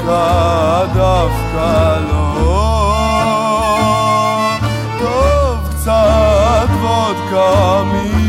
דווקא, דווקא לא. טוב קצת וודקה מ...